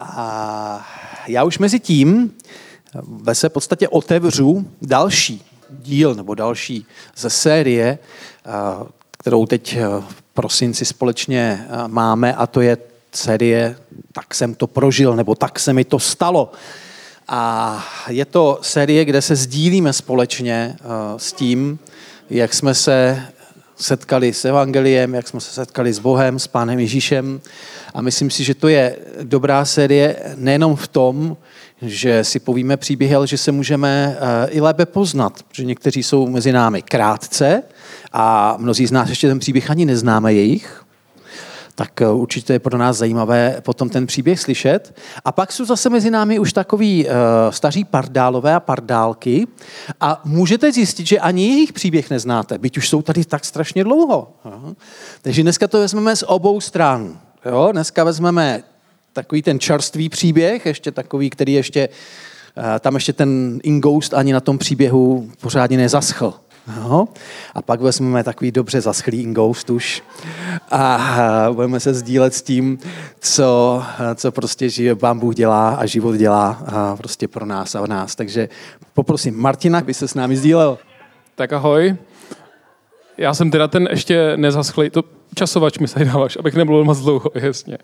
A já už mezi tím ve se podstatě otevřu další díl nebo další ze série, kterou teď v prosinci společně máme a to je série Tak jsem to prožil nebo Tak se mi to stalo. A je to série, kde se sdílíme společně s tím, jak jsme se setkali s Evangeliem, jak jsme se setkali s Bohem, s Pánem Ježíšem. A myslím si, že to je dobrá série nejenom v tom, že si povíme příběhy, ale že se můžeme eh, i lépe poznat, že někteří jsou mezi námi krátce a mnozí z nás ještě ten příběh ani neznáme jejich, tak eh, určitě je pro nás zajímavé potom ten příběh slyšet. A pak jsou zase mezi námi už takový uh, staří pardálové a pardálky a můžete zjistit, že ani jejich příběh neznáte, byť už jsou tady tak strašně dlouho. Takže dneska to vezmeme z obou stran. Jo? Dneska vezmeme takový ten čerstvý příběh, ještě takový, který ještě, uh, tam ještě ten Ingoust ani na tom příběhu pořádně nezaschl. No. A pak vezmeme takový dobře zaschlý Ingoust už a budeme se sdílet s tím, co, co prostě žije, Pán Bůh dělá a život dělá a prostě pro nás a o nás. Takže poprosím Martina, by se s námi sdílel. Tak ahoj. Já jsem teda ten ještě nezaschlý, to časovač mi se dáváš, abych nebyl moc dlouho, jasně.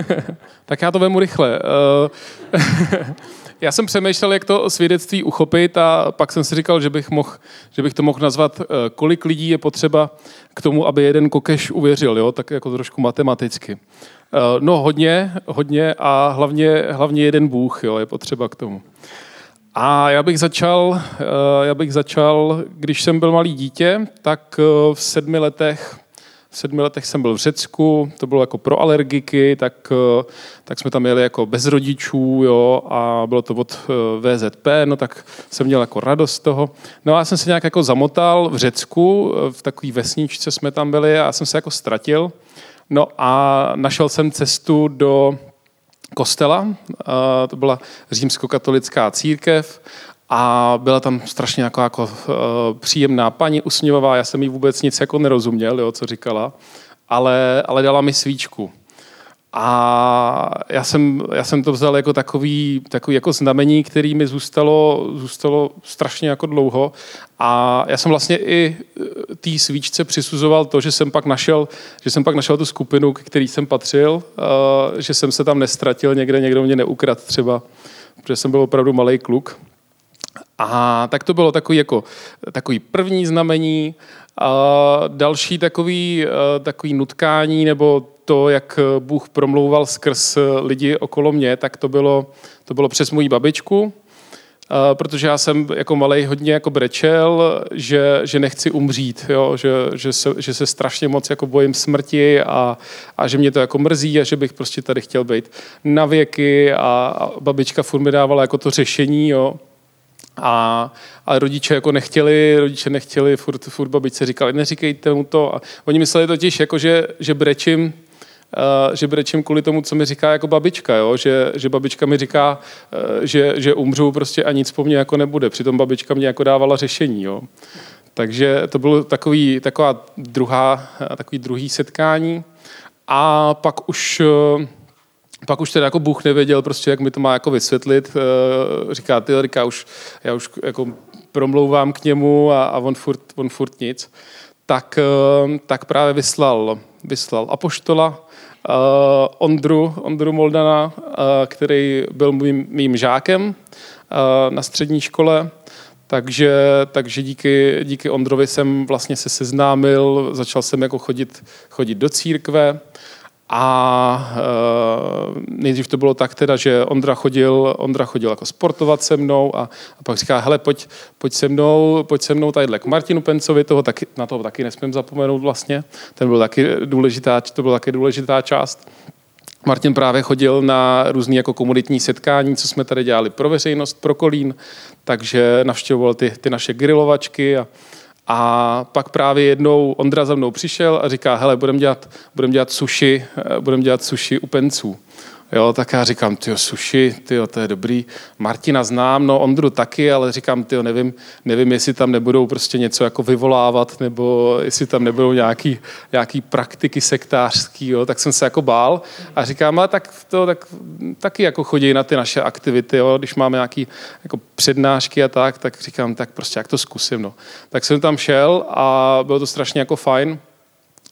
tak já to vemu rychle. Já jsem přemýšlel, jak to svědectví uchopit a pak jsem si říkal, že bych, mohl, že bych to mohl nazvat, eh, kolik lidí je potřeba k tomu, aby jeden kokeš uvěřil, jo? tak jako trošku matematicky. Eh, no hodně, hodně a hlavně, hlavně jeden Bůh jo, je potřeba k tomu. A já bych začal, eh, já bych začal, když jsem byl malý dítě, tak v sedmi letech sedmi letech jsem byl v Řecku, to bylo jako pro alergiky, tak, eh, tak jsme tam jeli jako bez rodičů, jo, a bylo to od eh, VZP, no tak jsem měl jako radost z toho. No a já jsem se nějak jako zamotal v Řecku, eh, v takové vesničce jsme tam byli a já jsem se jako ztratil. No a našel jsem cestu do kostela, to byla římskokatolická církev a byla tam strašně jako, jako uh, příjemná paní usměvavá, já jsem jí vůbec nic jako nerozuměl, jo, co říkala, ale, ale dala mi svíčku. A já jsem, já jsem to vzal jako takový, takový jako znamení, který mi zůstalo, zůstalo strašně jako dlouho. A já jsem vlastně i eh, té svíčce přisuzoval to, že jsem pak našel, že jsem pak našel tu skupinu, k který jsem patřil, uh, že jsem se tam nestratil někde, někdo mě neukrad třeba, protože jsem byl opravdu malý kluk. A tak to bylo takový, jako, takový první znamení. A další takový, takový nutkání nebo to, jak Bůh promlouval skrz lidi okolo mě, tak to bylo, to bylo přes moji babičku, protože já jsem jako malý hodně jako brečel, že, že nechci umřít, jo? Že, že, se, že se strašně moc jako bojím smrti a, a že mě to jako mrzí a že bych prostě tady chtěl být na věky a, a babička furt mi dávala jako to řešení, jo? A, a rodiče jako nechtěli, rodiče nechtěli, furt, furt babičce říkali, neříkejte mu to. A oni mysleli totiž, jako, že, že brečím, Uh, že brečím kvůli tomu, co mi říká jako babička, jo? Že, že babička mi říká, uh, že, že umřu prostě a nic po mně jako nebude. Přitom babička mě jako dávala řešení. Jo? Takže to bylo takový, taková druhá, takový druhý setkání. A pak už uh, pak už teda jako Bůh nevěděl prostě, jak mi to má jako vysvětlit. Eh, říká, ty říká, už, já už jako promlouvám k němu a, a on, furt, on furt nic. Tak, eh, tak právě vyslal, vyslal apoštola uh, Ondru, Ondru Moldana, uh, který byl mým, mým žákem uh, na střední škole. Takže, takže díky, díky Ondrovi jsem vlastně se seznámil, začal jsem jako chodit, chodit do církve. A uh, nejdřív to bylo tak teda, že Ondra chodil, Ondra chodil jako sportovat se mnou a, a pak říká, hele, pojď, pojď se mnou, pojď se mnou tadyhle k Martinu Pencovi, toho taky, na toho taky nesmím zapomenout vlastně, ten byl taky důležitá, to byla taky důležitá část. Martin právě chodil na různé jako komunitní setkání, co jsme tady dělali pro veřejnost, pro Kolín, takže navštěvoval ty, ty naše grilovačky a, a pak právě jednou Ondra za mnou přišel a říká, hele, budeme dělat, budem dělat suši, eh, budem dělat suši u penců. Jo, tak já říkám, ty suši, ty to je dobrý. Martina znám, no Ondru taky, ale říkám, ty nevím, nevím, jestli tam nebudou prostě něco jako vyvolávat, nebo jestli tam nebudou nějaký, nějaký praktiky sektářský, jo, tak jsem se jako bál a říkám, a tak to tak, taky jako chodí na ty naše aktivity, jo, když máme nějaký jako přednášky a tak, tak říkám, tak prostě jak to zkusím, no. Tak jsem tam šel a bylo to strašně jako fajn.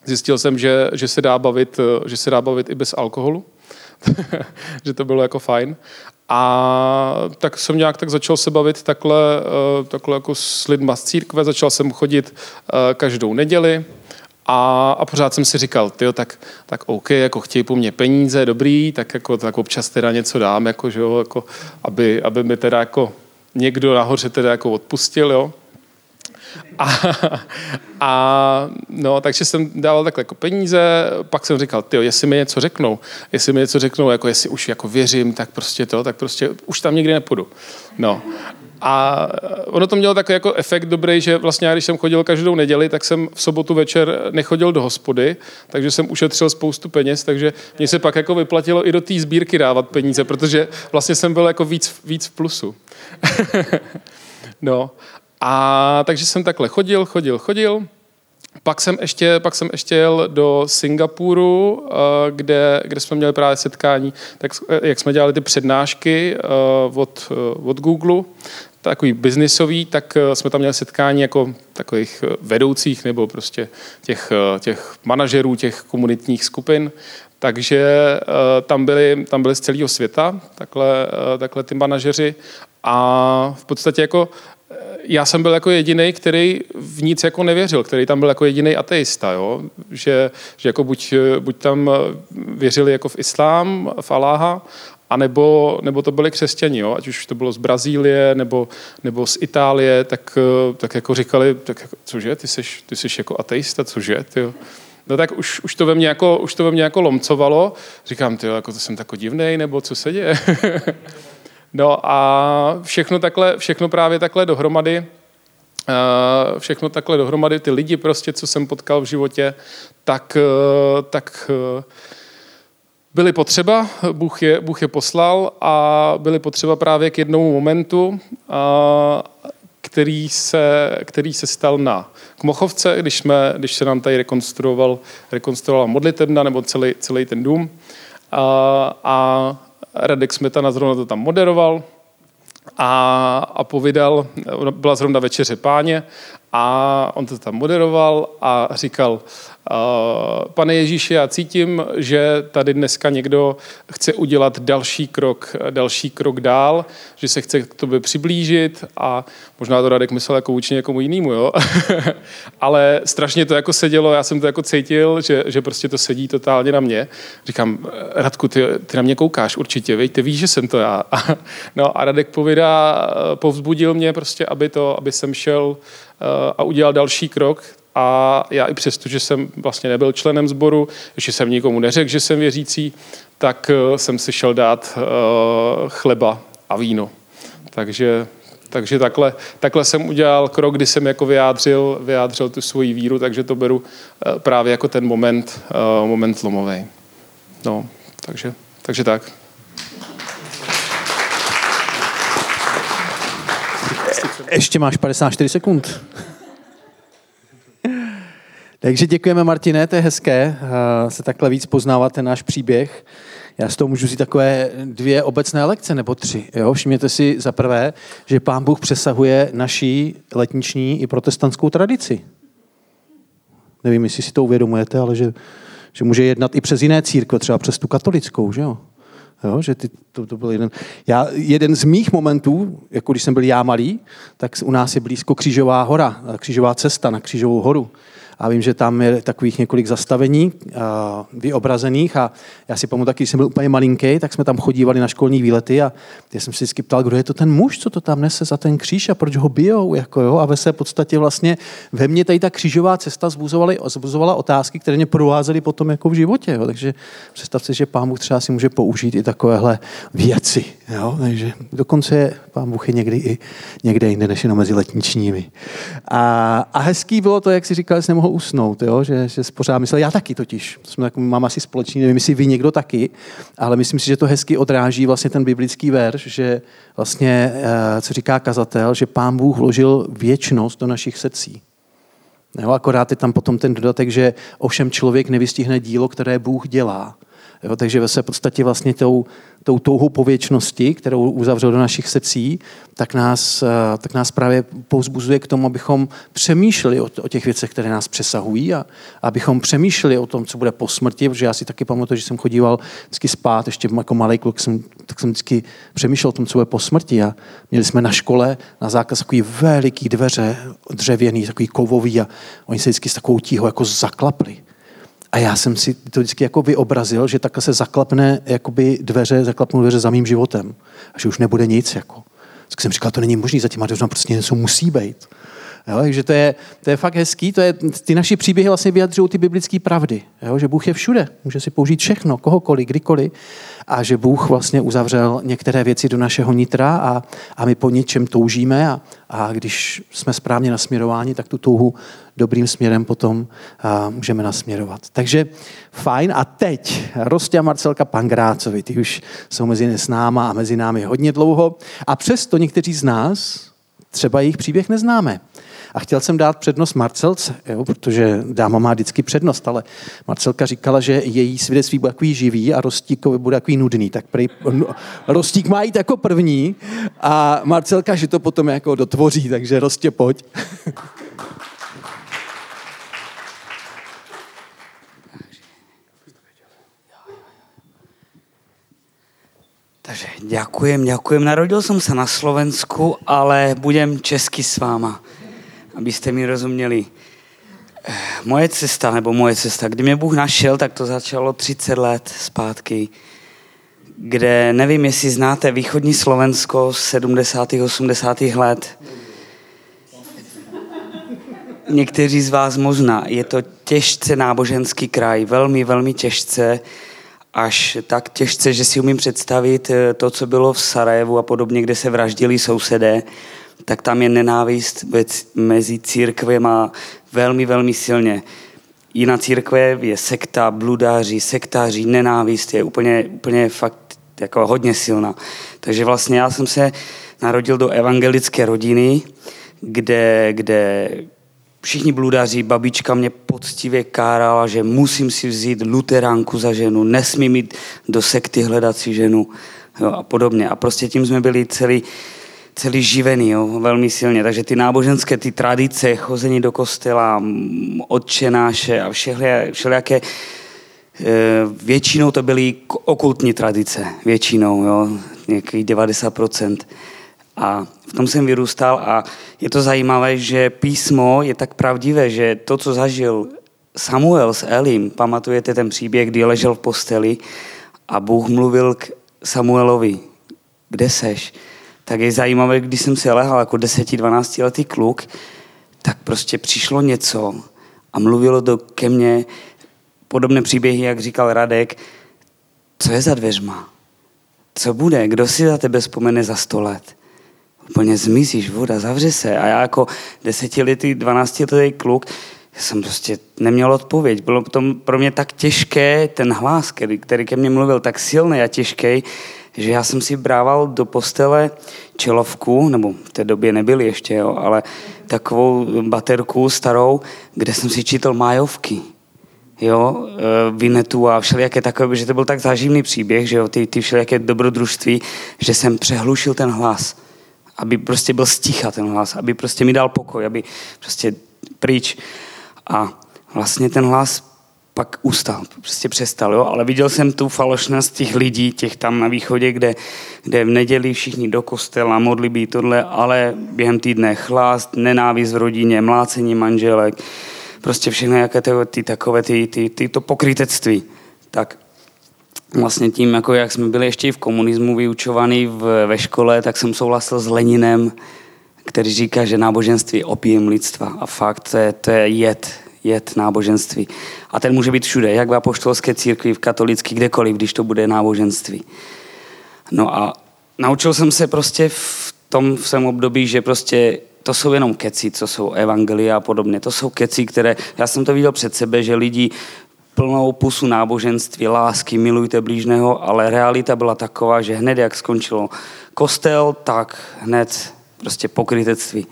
Zjistil jsem, že, že, se dá bavit, že se dá bavit i bez alkoholu, že to bylo jako fajn. A tak jsem nějak tak začal se bavit takhle, eh, takhle jako s lidma z církve, začal jsem chodit eh, každou neděli, a, a pořád jsem si říkal, tyjo, tak, tak OK, jako chtějí po mně peníze, dobrý, tak jako tak občas teda něco dám, jako, že jo, jako, aby, aby mi teda jako někdo nahoře teda jako odpustil, jo. A, a no, takže jsem dával takhle jako peníze, pak jsem říkal, ty, jestli mi něco řeknou, jestli mi něco řeknou, jako jestli už jako věřím, tak prostě to, tak prostě už tam nikdy nepůjdu. No. A ono to mělo takový jako efekt dobrý, že vlastně já, když jsem chodil každou neděli, tak jsem v sobotu večer nechodil do hospody, takže jsem ušetřil spoustu peněz, takže mě se pak jako vyplatilo i do té sbírky dávat peníze, protože vlastně jsem byl jako víc, víc v plusu. no. A takže jsem takhle chodil, chodil, chodil. Pak jsem ještě, pak jsem ještě jel do Singapuru, eh, kde, kde jsme měli právě setkání, tak eh, jak jsme dělali ty přednášky eh, od, od Google, takový biznisový, tak jsme tam měli setkání jako takových vedoucích nebo prostě těch, těch manažerů těch komunitních skupin. Takže tam byli, tam byli z celého světa, takhle, takhle ty manažeři a v podstatě jako já jsem byl jako jediný, který v nic jako nevěřil, který tam byl jako jediný ateista, jo? Že, že jako buď, buď tam věřili jako v islám, v Aláha, a nebo, nebo to byli křesťani, jo? ať už to bylo z Brazílie nebo, nebo z Itálie, tak, tak jako říkali, tak jako, cože, ty jsi, ty jsi jako ateista, cože, ty jo? No tak už, už, to ve mně jako, už to ve mně jako lomcovalo. Říkám, ty jako to jsem tako divnej, nebo co se děje? No a všechno, takhle, všechno právě takhle dohromady, eh, všechno takhle dohromady, ty lidi prostě, co jsem potkal v životě, tak, eh, tak eh, byly potřeba, Bůh je, Bůh je poslal a byly potřeba právě k jednomu momentu, který se, který se stal na Kmochovce, když, jsme, když se nám tady rekonstruoval, rekonstruovala modlitebna nebo celý, celý ten dům. A, a Radek Smetana zrovna to tam moderoval a, a povídal, byla zrovna večeře páně a on to tam moderoval a říkal, Pane Ježíši, já cítím, že tady dneska někdo chce udělat další krok, další krok dál, že se chce k tobě přiblížit a možná to Radek myslel jako vůči někomu jinému, jo? ale strašně to jako sedělo, já jsem to jako cítil, že, že prostě to sedí totálně na mě. Říkám, Radku, ty, ty na mě koukáš určitě, víš, ty víš, že jsem to já. no a Radek povídá, povzbudil mě prostě, aby, to, aby jsem šel eh, a udělal další krok, a já i přesto, že jsem vlastně nebyl členem sboru, že jsem nikomu neřekl, že jsem věřící, tak eh, jsem si šel dát uh, chleba a víno. Takže, takže takhle, takhle jsem udělal krok, kdy jsem jako vyjádřil, vyjádřil tu svoji víru, takže to beru uh, právě jako ten moment, moment lomový. No, takže, takže tak. Ještě máš 54 sekund. Takže děkujeme, Martine, to je hezké uh, se takhle víc poznávat ten náš příběh. Já z toho můžu říct takové dvě obecné lekce, nebo tři. Jo? Všimněte si za prvé, že Pán Bůh přesahuje naší letniční i protestantskou tradici. Nevím, jestli si to uvědomujete, ale že, že může jednat i přes jiné církve, třeba přes tu katolickou, že jo? Jo, že ty, to, to byl jeden. Já, jeden z mých momentů, jako když jsem byl já malý, tak u nás je blízko Křížová hora, Křížová cesta na Křížovou horu. A vím, že tam je takových několik zastavení uh, vyobrazených a já si pamatuju taky, když jsem byl úplně malinký, tak jsme tam chodívali na školní výlety a já jsem si vždycky ptal, kdo je to ten muž, co to tam nese za ten kříž a proč ho bijou. Jako, jo? A ve své podstatě vlastně ve mně tady ta křížová cesta zbuzovala otázky, které mě provázely potom jako v životě. Jo? Takže představ si, že pán Bůh třeba si může použít i takovéhle věci. Jo? Takže dokonce je, pán Bůh je někdy i někde jinde, než jenom mezi letničními. A, a hezký bylo to, jak si říkal, že nemohl usnout, jo? Že, že pořád myslel, já taky totiž, to jsme tak, mám asi společný, nevím, jestli vy někdo taky, ale myslím si, že to hezky odráží vlastně ten biblický verš, že vlastně, eh, co říká kazatel, že pán Bůh vložil věčnost do našich srdcí. Jo, akorát je tam potom ten dodatek, že ovšem člověk nevystihne dílo, které Bůh dělá. Jo, takže ve své podstatě vlastně tou, tou touhou pověčnosti, kterou uzavřel do našich srdcí, tak nás, eh, tak nás právě pouzbuzuje k tomu, abychom přemýšleli o, o těch věcech, které nás přesahují a abychom přemýšleli o tom, co bude po smrti, protože já si taky pamatuju, že jsem chodíval vždycky spát, ještě jako malý kluk, jsem, tak jsem vždycky přemýšlel o tom, co bude po smrti a měli jsme na škole na zákaz takový veliký dveře dřevěný, takový kovový a oni se vždycky s takovou tíhou jako zaklapli. A já jsem si to vždycky jako vyobrazil, že takhle se zaklapne jakoby dveře, zaklapnou dveře za mým životem. A že už nebude nic. Jako. Tak jsem říkal, to není možné, za těma dveřma prostě něco musí být. Jo, takže to je, to je fakt hezký, to je, ty naše příběhy vlastně vyjadřují ty biblické pravdy, jo, že Bůh je všude, může si použít všechno, kohokoliv, kdykoliv a že Bůh vlastně uzavřel některé věci do našeho nitra a, a my po něčem toužíme a, a když jsme správně nasměrováni, tak tu touhu dobrým směrem potom a, můžeme nasměrovat. Takže fajn. A teď Rostě a Marcelka Pangrácovi, ty už jsou mezi náma a mezi námi hodně dlouho a přesto někteří z nás třeba jejich příběh neznáme. A chtěl jsem dát přednost Marcelce, jo, protože dáma má vždycky přednost, ale Marcelka říkala, že její svědectví bude takový živý a Rostíkovi bude takový nudný. Tak prej, no, Rostík má jít jako první a Marcelka, že to potom jako dotvoří, takže Rostě pojď. Takže ďakujem, ďakujem. Narodil som sa na Slovensku, ale budem česky s váma abyste mi rozuměli. Eh, moje cesta, nebo moje cesta, kdy mě Bůh našel, tak to začalo 30 let zpátky, kde nevím, jestli znáte východní Slovensko z 70. 80. let. Někteří z vás možná. Je to těžce náboženský kraj, velmi, velmi těžce, až tak těžce, že si umím představit eh, to, co bylo v Sarajevu a podobně, kde se vraždili sousedé tak tam je nenávist mezi církvema velmi, velmi silně. Jiná církve je sekta, bludáři, sektáři, nenávist je úplně, úplně fakt jako hodně silná. Takže vlastně já jsem se narodil do evangelické rodiny, kde, kde všichni bludaři, babička mě poctivě kárala, že musím si vzít luteránku za ženu, nesmím jít do sekty hledat si ženu jo, a podobně. A prostě tím jsme byli celý, celý živený, jo, velmi silně. Takže ty náboženské, ty tradice, chození do kostela, odčenáše a všelijaké, e, většinou to byly okultní tradice, většinou, jo, nějakých 90%. A v tom jsem vyrůstal a je to zajímavé, že písmo je tak pravdivé, že to, co zažil Samuel s Elim, pamatujete ten příběh, kdy ležel v posteli a Bůh mluvil k Samuelovi, kde seš? Tak je zajímavé, když jsem si lehal jako 10-12 letý kluk, tak prostě přišlo něco a mluvilo do ke mně podobné příběhy, jak říkal Radek, co je za dveřma? Co bude? Kdo si za tebe vzpomene za sto let? Úplně zmizíš, voda, zavře se. A já jako desetiletý, dvanáctiletý kluk jsem prostě neměl odpověď. Bylo to pro mě tak těžké, ten hlas, který, který ke mně mluvil, tak silný a těžký, že já jsem si brával do postele čelovku, nebo v té době nebyly ještě, jo, ale takovou baterku starou, kde jsem si čítal májovky jo, e, Vinetu a všelijaké takové, že to byl tak záživný příběh, že jo, ty, ty všelijaké dobrodružství, že jsem přehlušil ten hlas, aby prostě byl sticha ten hlas, aby prostě mi dal pokoj, aby prostě pryč. A vlastně ten hlas pak ustal, prostě přestal, jo? ale viděl jsem tu falošnost těch lidí, těch tam na východě, kde, kde v neděli všichni do kostela, modlí tohle, ale během týdne chlást, nenávist v rodině, mlácení manželek, prostě všechno jaké ty, ty takové, ty, ty, ty, to pokrytectví. Tak vlastně tím, jako jak jsme byli ještě v komunismu vyučovaný v, ve škole, tak jsem souhlasil s Leninem, který říká, že náboženství je opiem lidstva. A fakt, to je, to je jed, jed náboženství. A ten může být všude, jak v apoštolské církvi, v katolické, kdekoliv, když to bude náboženství. No a naučil jsem se prostě v tom v svém období, že prostě to jsou jenom keci, co jsou evangelia a podobně. To jsou keci, které, já jsem to viděl před sebe, že lidi plnou pusu náboženství, lásky, milujte blížného, ale realita byla taková, že hned jak skončilo kostel, tak hned prostě pokrytectví.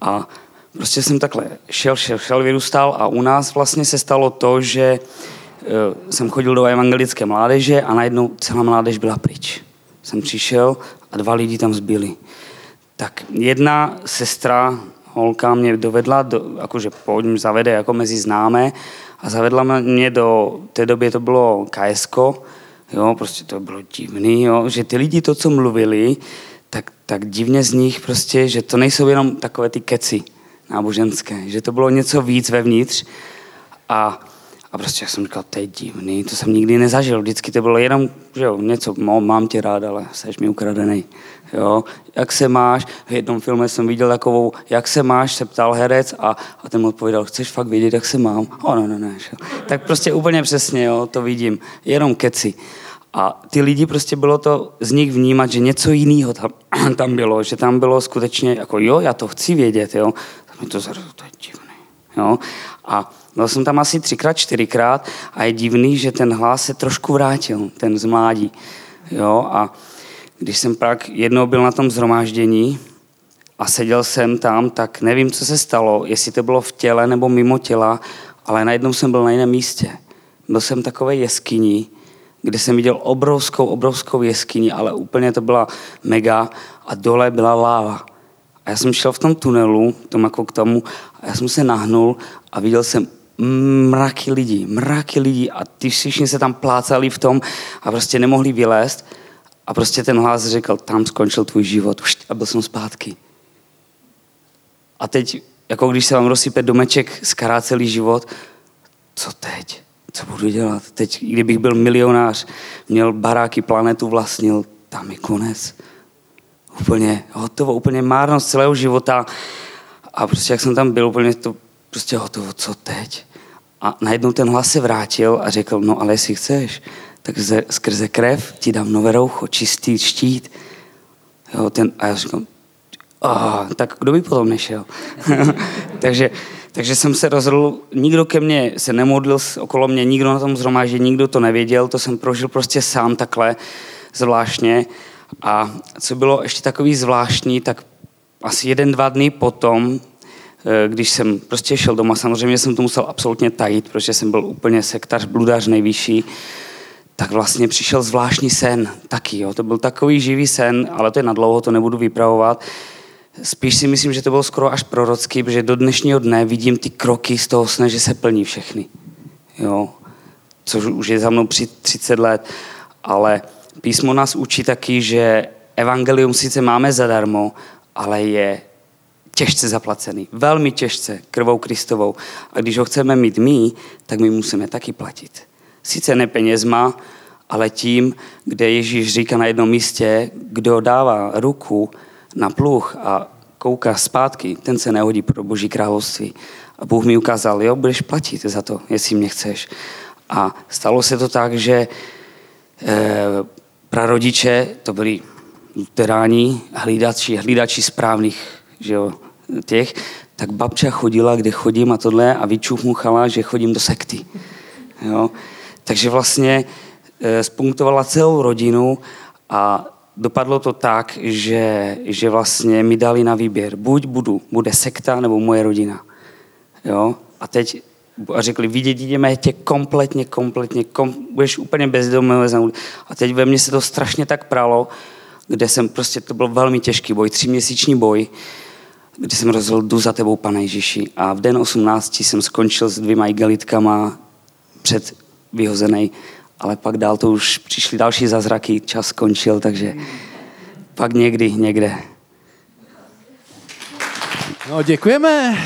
A prostě jsem takhle šel, šel, šel, vyrůstal a u nás vlastně se stalo to, že e, jsem chodil do evangelické mládeže a najednou celá mládež byla pryč. Jsem přišel a dva lidi tam zbyli. Tak jedna sestra, holka mě dovedla, do, jakože pojďme zavede jako mezi známé a zavedla mě do, té době to bylo KSK, jo, prostě to bylo divný, jo, že ty lidi to, co mluvili, tak, tak divně z nich prostě, že to nejsou jenom takové ty keci náboženské, že to bylo něco víc vevnitř a, a prostě já jsem říkal, to je divný, to jsem nikdy nezažil, vždycky to bylo jenom, že jo, něco, mám tě rád, ale jsi mi ukradený. Jo, jak se máš? V jednom filmu jsem viděl takovou, jak se máš, se ptal herec a, a ten mu odpověděl, chceš fakt vědět, jak se mám? O, no, no, ne. Tak prostě úplně přesně, jo, to vidím. Jenom keci. A ty lidi prostě bylo to z nich vnímat, že něco jiného tam, tam bylo, že tam bylo skutečně jako jo, já to chci vědět, jo. Mi to zarazilo, to je divný. Jo. A byl jsem tam asi třikrát, čtyřikrát a je divný, že ten hlas se trošku vrátil, ten z mládí. Jo. A když jsem pak jednou byl na tom zhromáždění a seděl jsem tam, tak nevím, co se stalo, jestli to bylo v těle nebo mimo těla, ale najednou jsem byl na jiném místě. Byl jsem takové jeskyní, kde jsem viděl obrovskou, obrovskou jeskyni, ale úplně to byla mega a dole byla láva. A já jsem šel v tom tunelu, tom jako k tomu, a já jsem se nahnul a viděl jsem mraky lidí, mraky lidí a ty všichni se tam plácali v tom a prostě nemohli vylézt. A prostě ten hlas řekl, tam skončil tvůj život a byl jsem zpátky. A teď, jako když se vám rozsype domeček, skará celý život, co teď? Co budu dělat? Teď, kdybych byl milionář, měl baráky, planetu vlastnil, tam je konec. Úplně hotovo, úplně márnost celého života. A prostě jak jsem tam byl, úplně to prostě hotovo, co teď? A najednou ten hlas se vrátil a řekl, no ale jestli chceš, tak ze, skrze krev ti dám nové roucho, čistý štít. Jo, ten, a já říkám, oh, tak kdo by potom nešel? takže, takže jsem se rozhodl, nikdo ke mně se nemodlil okolo mě, nikdo na tom zhromáždě, nikdo to nevěděl, to jsem prožil prostě sám takhle zvláštně. A co bylo ještě takový zvláštní, tak asi jeden, dva dny potom, eh, když jsem prostě šel doma, samozřejmě jsem to musel absolutně tajit, protože jsem byl úplně sektař, bludař nejvyšší, tak vlastně přišel zvláštní sen taky. Jo. To byl takový živý sen, ale to je na dlouho, to nebudu vypravovat. Spíš si myslím, že to bylo skoro až prorocký, protože do dnešního dne vidím ty kroky z toho sne, že se plní všechny. Jo. Což už je za mnou při 30 let. Ale písmo nás učí taky, že evangelium sice máme zadarmo, ale je těžce zaplacený. Velmi těžce krvou Kristovou. A když ho chceme mít my, tak my musíme taky platit sice ne penězma, ale tím, kde Ježíš říká na jednom místě, kdo dává ruku na pluh a kouká zpátky, ten se nehodí pro Boží království. A Bůh mi ukázal, jo, budeš platit za to, jestli mě chceš. A stalo se to tak, že e, prarodiče, to byli luteráni, hlídači, hlídači správných že jo, těch, tak babča chodila, kde chodím a tohle a vyčuchmuchala, že chodím do sekty. Jo. Takže vlastně eh, spunktovala celou rodinu a dopadlo to tak, že, že vlastně mi dali na výběr. Buď budu, bude sekta, nebo moje rodina. Jo? A teď a řekli, vidět, jdeme tě kompletně, kompletně, kom, budeš úplně bezdomný. A teď ve mně se to strašně tak pralo, kde jsem prostě, to byl velmi těžký boj, tříměsíční boj, kdy jsem rozhodl, jdu za tebou, pane Ježíši. A v den 18 jsem skončil s dvěma igelitkama před vyhozený, ale pak dál to už přišly další zázraky, čas skončil, takže pak někdy, někde. No, děkujeme.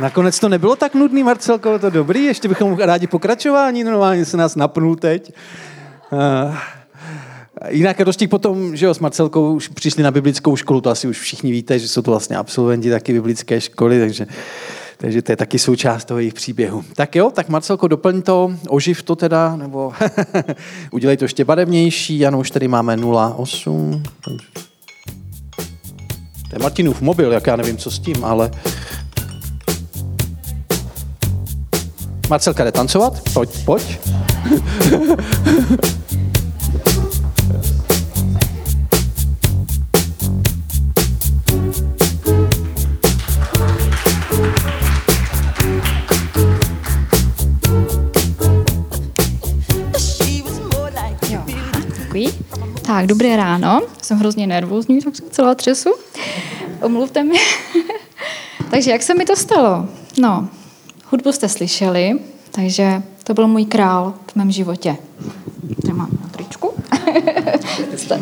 Nakonec to nebylo tak nudný, Marcelko, to dobrý, ještě bychom rádi pokračování, normálně se nás napnul teď. Uh, jinak Rostík potom, že jo, s Marcelkou už přišli na biblickou školu, to asi už všichni víte, že jsou to vlastně absolventi taky biblické školy, takže takže to je taky součást toho jejich příběhu. Tak jo, tak Marcelko, doplň to, oživ to teda, nebo udělej to ještě barevnější. Ano, už tady máme 0,8. To je Martinův mobil, jak já nevím, co s tím, ale... Marcelka jde tancovat? Pojď, pojď. Tak, dobré ráno. Jsem hrozně nervózní, tak se celá třesu. Omluvte mi. takže jak se mi to stalo? No, hudbu jste slyšeli, takže to byl můj král v mém životě. Tady mám na tričku.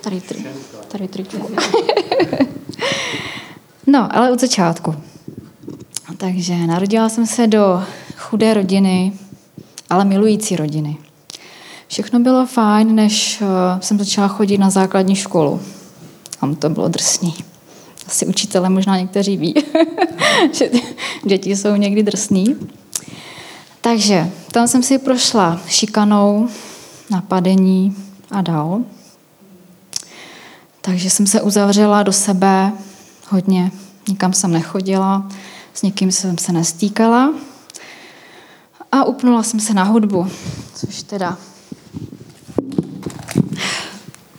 tady, tri, tady tričku. no, ale od začátku. Takže narodila jsem se do chudé rodiny, ale milující rodiny. Všechno bylo fajn, než eh, jsem začala chodit na základní školu. Tam to bylo drsný. Asi učitele možná někteří ví, že děti jsou někdy drsný. Takže tam jsem si prošla šikanou, napadení a dál. Takže jsem se uzavřela do sebe hodně. Nikam jsem nechodila, s někým jsem se nestýkala. A upnula jsem se na hudbu, což teda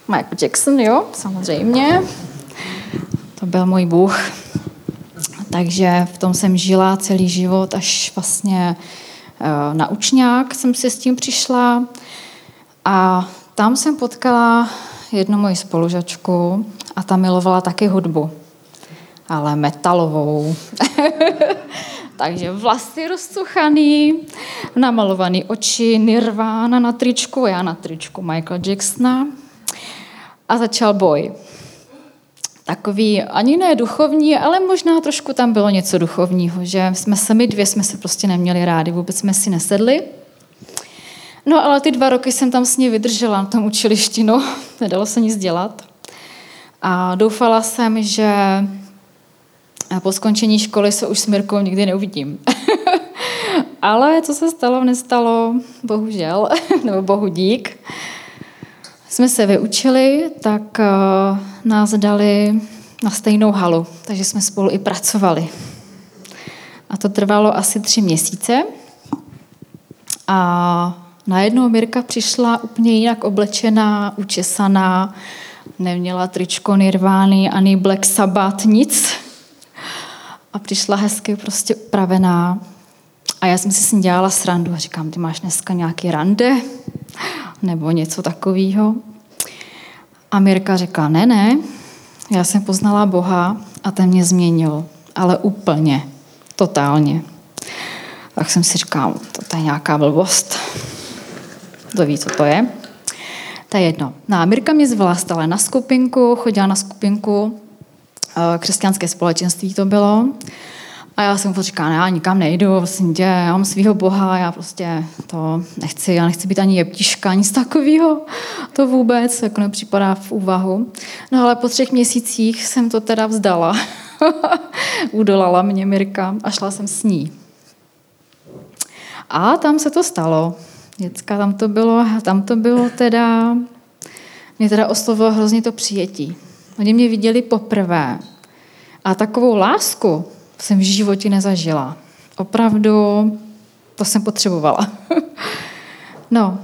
Michael Jackson, jo, samozřejmě. To byl můj bůh. Takže v tom jsem žila celý život, až vlastně uh, na učňák jsem si s tím přišla. A tam jsem potkala jednu moji spolužačku a ta milovala taky hudbu. Ale metalovou. Takže vlasy rozcuchaný, namalovaný oči, Nirvana na tričku, já na tričku Michael Jacksona a začal boj. Takový ani ne duchovní, ale možná trošku tam bylo něco duchovního, že jsme sami dvě jsme se prostě neměli rádi, vůbec jsme si nesedli. No ale ty dva roky jsem tam s ní vydržela na tom učilišti, no, nedalo se nic dělat. A doufala jsem, že po skončení školy se už s Mirkou nikdy neuvidím. ale co se stalo, nestalo, bohužel, nebo bohu dík jsme se vyučili, tak uh, nás dali na stejnou halu, takže jsme spolu i pracovali. A to trvalo asi tři měsíce. A najednou Mirka přišla úplně jinak oblečená, učesaná, neměla tričko Nirvány ani Black Sabbath, nic. A přišla hezky prostě upravená. A já jsem si s ní dělala srandu a říkám, ty máš dneska nějaký rande? nebo něco takového. A Mirka řekla, ne, ne, já jsem poznala Boha a ten mě změnil, ale úplně, totálně. Tak jsem si říkal, to je nějaká blbost. Kdo ví, co to je? To je jedno. No a Mirka mě zvala stále na skupinku, chodila na skupinku, eh, křesťanské společenství to bylo. A já jsem mu říkala, já nikam nejdu, vlastně tě, já mám svého boha, já prostě to nechci, já nechci být ani jeptiška, nic takového, to vůbec jako nepřipadá v úvahu. No ale po třech měsících jsem to teda vzdala. Udolala mě Mirka a šla jsem s ní. A tam se to stalo. Děcka, tam to bylo, tam to bylo teda, mě teda oslovilo hrozně to přijetí. Oni mě viděli poprvé. A takovou lásku, jsem v životě nezažila. Opravdu to jsem potřebovala. no.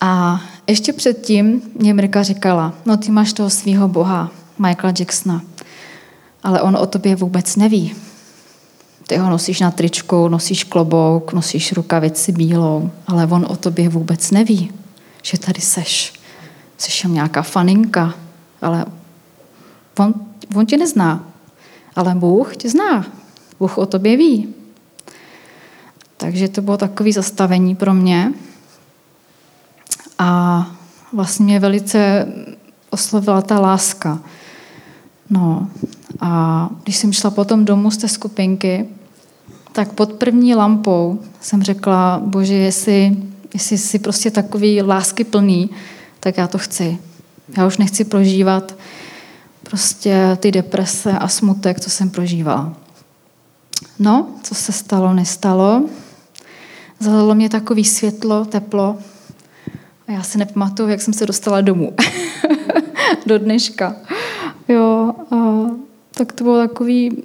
A ještě předtím mě Mirka říkala, no ty máš toho svého boha, Michaela Jacksona, ale on o tobě vůbec neví. Ty ho nosíš na tričku, nosíš klobouk, nosíš rukavici bílou, ale on o tobě vůbec neví, že tady seš. Seš nějaká faninka, ale on, on tě nezná. Ale Bůh tě zná. Bůh o tobě ví. Takže to bylo takové zastavení pro mě. A vlastně mě velice oslovila ta láska. No a když jsem šla potom domů z té skupinky, tak pod první lampou jsem řekla, bože, jestli, jestli jsi prostě takový lásky plný, tak já to chci. Já už nechci prožívat prostě ty deprese a smutek, co jsem prožívala. No, co se stalo, nestalo. Zalilo mě takový světlo, teplo. A já si nepamatuju, jak jsem se dostala domů. Do dneška. Jo, a tak to bylo takový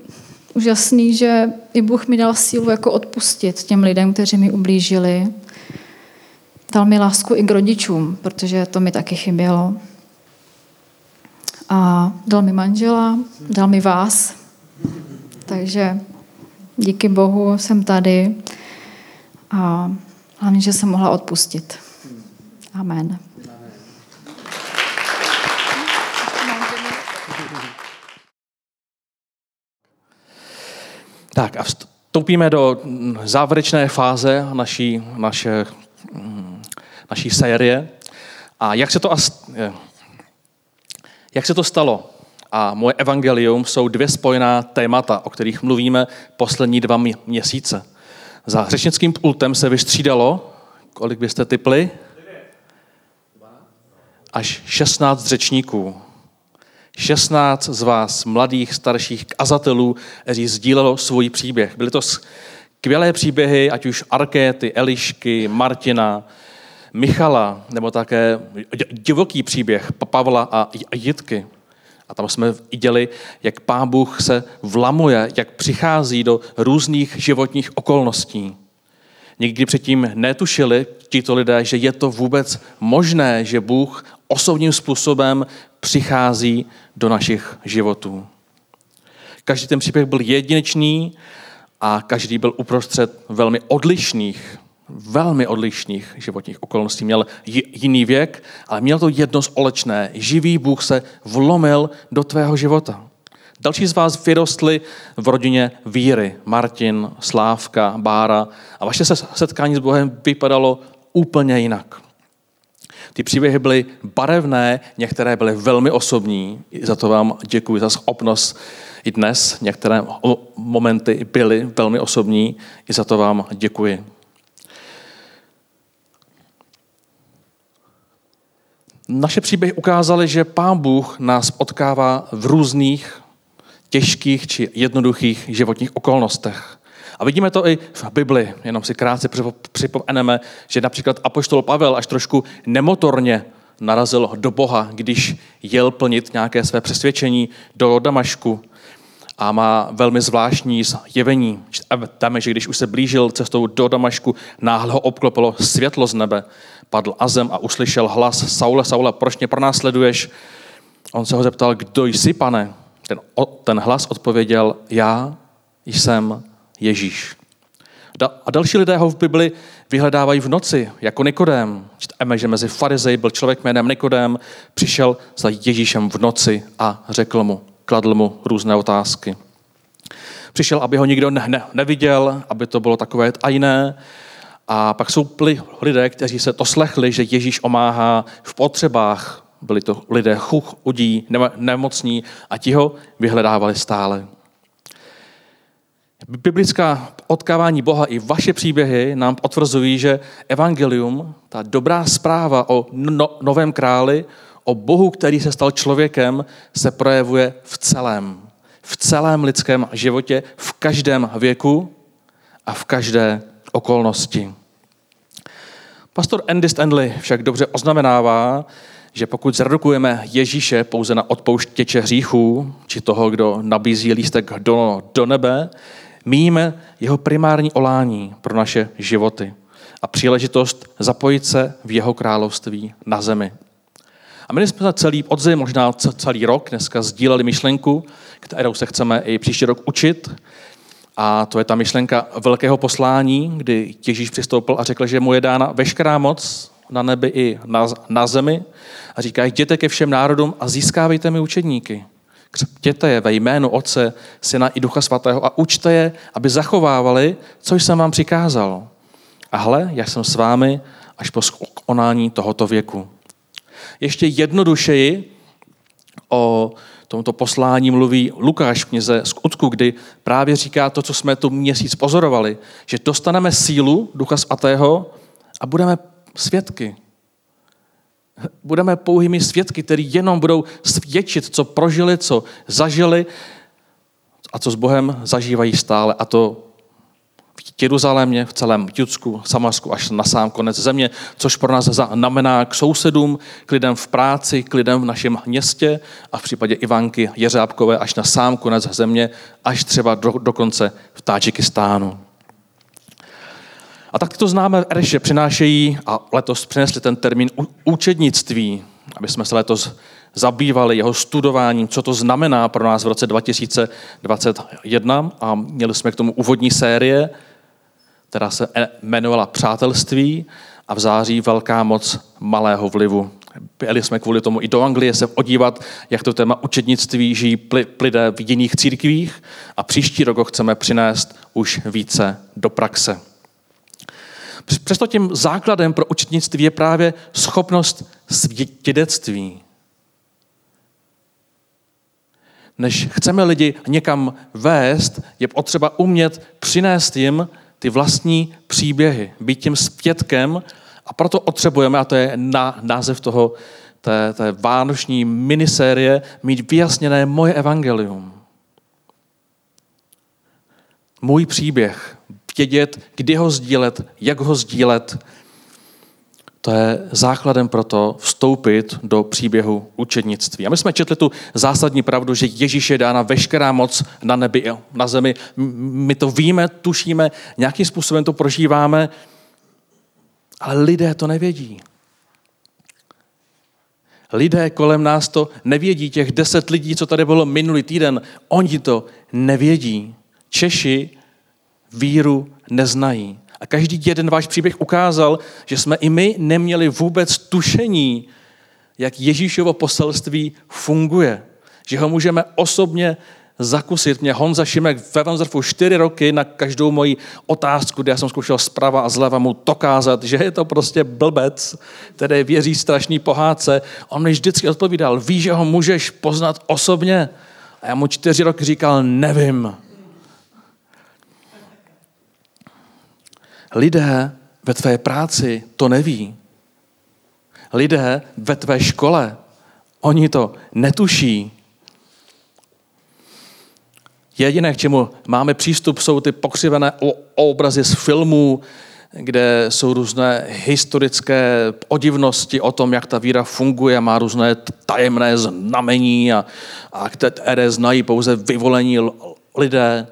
úžasný, že i Bůh mi dal sílu jako odpustit těm lidem, kteří mi ublížili. Dal mi lásku i k rodičům, protože to mi taky chybělo. A dal mi manžela, dal mi vás. Takže díky Bohu jsem tady a hlavně, že jsem mohla odpustit. Amen. Tak a vstoupíme do závěrečné fáze naší, naše, naší série. A jak se to, jak se to stalo? A moje evangelium jsou dvě spojená témata, o kterých mluvíme poslední dva měsíce. Za řečnickým pultem se vystřídalo, kolik byste typli? Až 16 řečníků. 16 z vás, mladých, starších kazatelů, kteří sdílelo svůj příběh. Byly to skvělé příběhy, ať už Arkéty, Elišky, Martina, Michala, nebo také divoký příběh Pavla a Jitky. A tam jsme viděli, jak Pán Bůh se vlamuje, jak přichází do různých životních okolností. Nikdy předtím netušili tito lidé, že je to vůbec možné, že Bůh osobním způsobem přichází do našich životů. Každý ten příběh byl jedinečný a každý byl uprostřed velmi odlišných, velmi odlišných životních okolností. Měl jiný věk, ale měl to jedno společné. Živý Bůh se vlomil do tvého života. Další z vás vyrostli v rodině víry. Martin, Slávka, Bára. A vaše setkání s Bohem vypadalo úplně jinak. Ty příběhy byly barevné, některé byly velmi osobní. Za to vám děkuji za schopnost i dnes. Některé momenty byly velmi osobní. I za to vám děkuji. Naše příběhy ukázaly, že Pán Bůh nás potkává v různých těžkých či jednoduchých životních okolnostech. A vidíme to i v Bibli, jenom si krátce připomeneme, že například apoštol Pavel až trošku nemotorně narazil do Boha, když jel plnit nějaké své přesvědčení do Damašku a má velmi zvláštní zjevení. Čteme, že když už se blížil cestou do Damašku, náhle ho obklopilo světlo z nebe, padl a zem a uslyšel hlas Saule, Saule, proč mě pronásleduješ? On se ho zeptal, kdo jsi, pane? Ten, ten hlas odpověděl, já jsem Ježíš. A další lidé ho v Bibli vyhledávají v noci, jako Nikodém. Čteme, že mezi farizej byl člověk jménem Nikodém, přišel za Ježíšem v noci a řekl mu, kladl mu různé otázky. Přišel, aby ho nikdo ne, ne, neviděl, aby to bylo takové tajné. A pak jsou lidé, kteří se to slechli, že Ježíš omáhá v potřebách. Byli to lidé chuch, udí, nemocní a ti ho vyhledávali stále. Biblická odkávání Boha i vaše příběhy nám potvrzují, že evangelium, ta dobrá zpráva o no, novém králi, o Bohu, který se stal člověkem, se projevuje v celém. V celém lidském životě, v každém věku a v každé okolnosti. Pastor Andy Stanley však dobře oznamenává, že pokud zredukujeme Ježíše pouze na odpouštěče hříchů, či toho, kdo nabízí lístek do, do nebe, Míjíme jeho primární olání pro naše životy a příležitost zapojit se v jeho království na zemi. A my jsme za celý podzim, možná celý rok dneska sdíleli myšlenku, kterou se chceme i příští rok učit. A to je ta myšlenka velkého poslání, kdy Ježíš přistoupil a řekl, že mu je dána veškerá moc na nebi i na, na zemi. A říká, jděte ke všem národům a získávejte mi učedníky. Křeptěte je ve jménu Otce, Syna i Ducha Svatého a učte je, aby zachovávali, co jsem vám přikázal. A hle, já jsem s vámi až po skonání tohoto věku. Ještě jednodušeji o tomto poslání mluví Lukáš v knize Skutku, kdy právě říká to, co jsme tu měsíc pozorovali, že dostaneme sílu Ducha Svatého a budeme svědky Budeme pouhými svědky, který jenom budou svědčit, co prožili, co zažili a co s Bohem zažívají stále. A to Jeruzalémě, v celém Judsku, Samarsku až na sám konec země, což pro nás znamená k sousedům, k lidem v práci, k lidem v našem městě a v případě Ivanky Jeřábkové až na sám konec země, až třeba do, dokonce v Tádžikistánu. A tak to známe Ereše přinášejí a letos přinesli ten termín účednictví, aby jsme se letos zabývali jeho studováním, co to znamená pro nás v roce 2021 a měli jsme k tomu úvodní série, která se jmenovala Přátelství a v září Velká moc malého vlivu. Byli jsme kvůli tomu i do Anglie se podívat, jak to téma učednictví žijí lidé v jiných církvích a příští rok ho chceme přinést už více do praxe. Přesto tím základem pro učetnictví je právě schopnost svědectví. Než chceme lidi někam vést, je potřeba umět přinést jim ty vlastní příběhy, být tím zpětkem a proto potřebujeme, a to je na, název toho, té, té vánoční minisérie, mít vyjasněné moje evangelium. Můj příběh, vědět, kdy ho sdílet, jak ho sdílet. To je základem pro to vstoupit do příběhu učednictví. A my jsme četli tu zásadní pravdu, že Ježíš je dána veškerá moc na nebi a na zemi. My to víme, tušíme, nějakým způsobem to prožíváme, ale lidé to nevědí. Lidé kolem nás to nevědí. Těch deset lidí, co tady bylo minulý týden, oni to nevědí. Češi víru neznají. A každý jeden váš příběh ukázal, že jsme i my neměli vůbec tušení, jak Ježíšovo poselství funguje. Že ho můžeme osobně zakusit. Mě Honza Šimek ve Vanzerfu čtyři roky na každou moji otázku, kde já jsem zkoušel zprava a zleva mu to kázat, že je to prostě blbec, který věří strašný pohádce. On mi vždycky odpovídal, víš, že ho můžeš poznat osobně? A já mu čtyři roky říkal, nevím. Lidé ve tvé práci to neví. Lidé ve tvé škole, oni to netuší. Jediné, k čemu máme přístup, jsou ty pokřivené obrazy z filmů, kde jsou různé historické podivnosti o tom, jak ta víra funguje, má různé tajemné znamení a, a které znají pouze vyvolení lidé.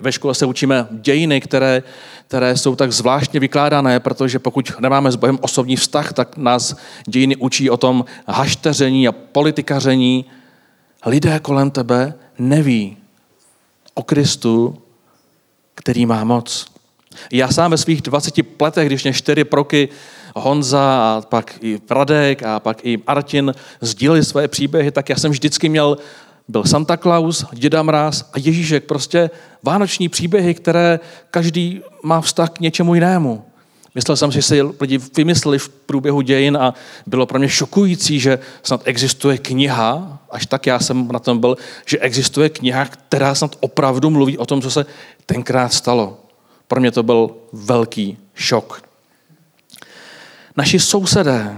Ve škole se učíme dějiny, které které jsou tak zvláštně vykládané, protože pokud nemáme s Bohem osobní vztah, tak nás dějiny učí o tom hašteření a politikaření. Lidé kolem tebe neví o Kristu, který má moc. Já sám ve svých 20 letech, když mě čtyři proky Honza a pak i Radek a pak i Martin sdíleli své příběhy, tak já jsem vždycky měl byl Santa Claus, Děda Mráz a Ježíšek. Prostě vánoční příběhy, které každý má vztah k něčemu jinému. Myslel jsem si, že si lidi vymysleli v průběhu dějin a bylo pro mě šokující, že snad existuje kniha, až tak já jsem na tom byl, že existuje kniha, která snad opravdu mluví o tom, co se tenkrát stalo. Pro mě to byl velký šok. Naši sousedé,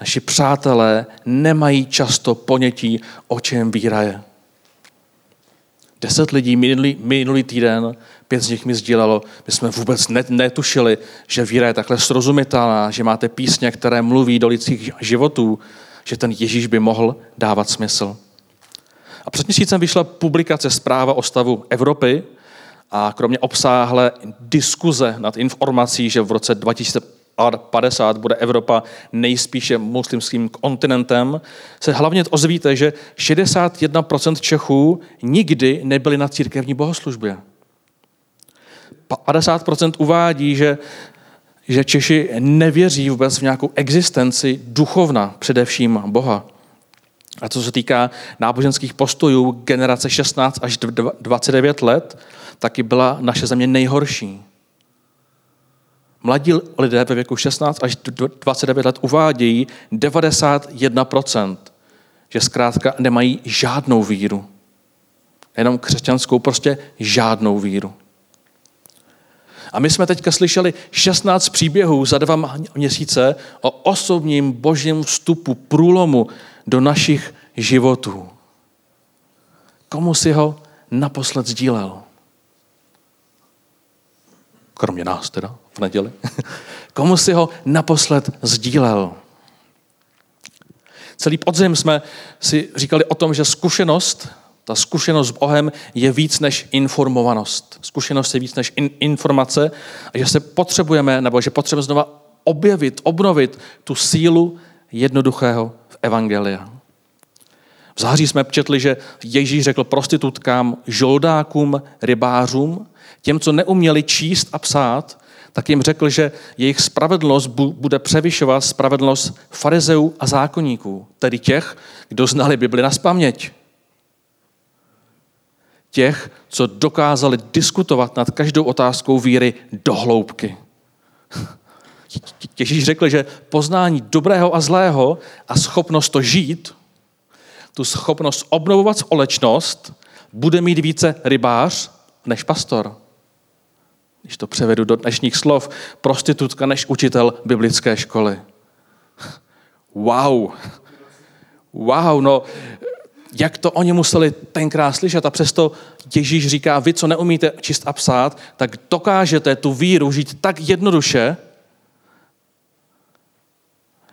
naši přátelé nemají často ponětí, o čem víra je. Deset lidí minulý, minulý týden, pět z nich mi sdílelo, my jsme vůbec netušili, že víra je takhle srozumitelná, že máte písně, které mluví do lidských životů, že ten Ježíš by mohl dávat smysl. A před měsícem vyšla publikace zpráva o stavu Evropy a kromě obsáhlé diskuze nad informací, že v roce 2000 50 bude Evropa nejspíše muslimským kontinentem, se hlavně ozvíte, že 61% Čechů nikdy nebyli na církevní bohoslužbě. 50% uvádí, že, že Češi nevěří vůbec v nějakou existenci duchovna, především Boha. A co se týká náboženských postojů generace 16 až 29 let, taky byla naše země nejhorší. Mladí lidé ve věku 16 až 29 let uvádějí 91%, že zkrátka nemají žádnou víru. Jenom křesťanskou, prostě žádnou víru. A my jsme teďka slyšeli 16 příběhů za dva měsíce o osobním božím vstupu, průlomu do našich životů. Komu si ho naposled sdílel? kromě nás teda v neděli, komu si ho naposled sdílel. Celý podzim jsme si říkali o tom, že zkušenost, ta zkušenost s Bohem je víc než informovanost. Zkušenost je víc než in, informace a že se potřebujeme, nebo že potřebujeme znova objevit, obnovit tu sílu jednoduchého v Evangelia. V září jsme četli, že Ježíš řekl prostitutkám, žoldákům, rybářům, těm, co neuměli číst a psát, tak jim řekl, že jejich spravedlnost bude převyšovat spravedlnost farizeů a zákonníků, tedy těch, kdo znali Bibli na spaměť. Těch, co dokázali diskutovat nad každou otázkou víry do hloubky. Ježíš řekl, že poznání dobrého a zlého a schopnost to žít, tu schopnost obnovovat společnost, bude mít více rybář než pastor. Když to převedu do dnešních slov, prostitutka než učitel biblické školy. Wow. Wow, no jak to oni museli tenkrát slyšet a přesto Ježíš říká, vy, co neumíte číst a psát, tak dokážete tu víru žít tak jednoduše,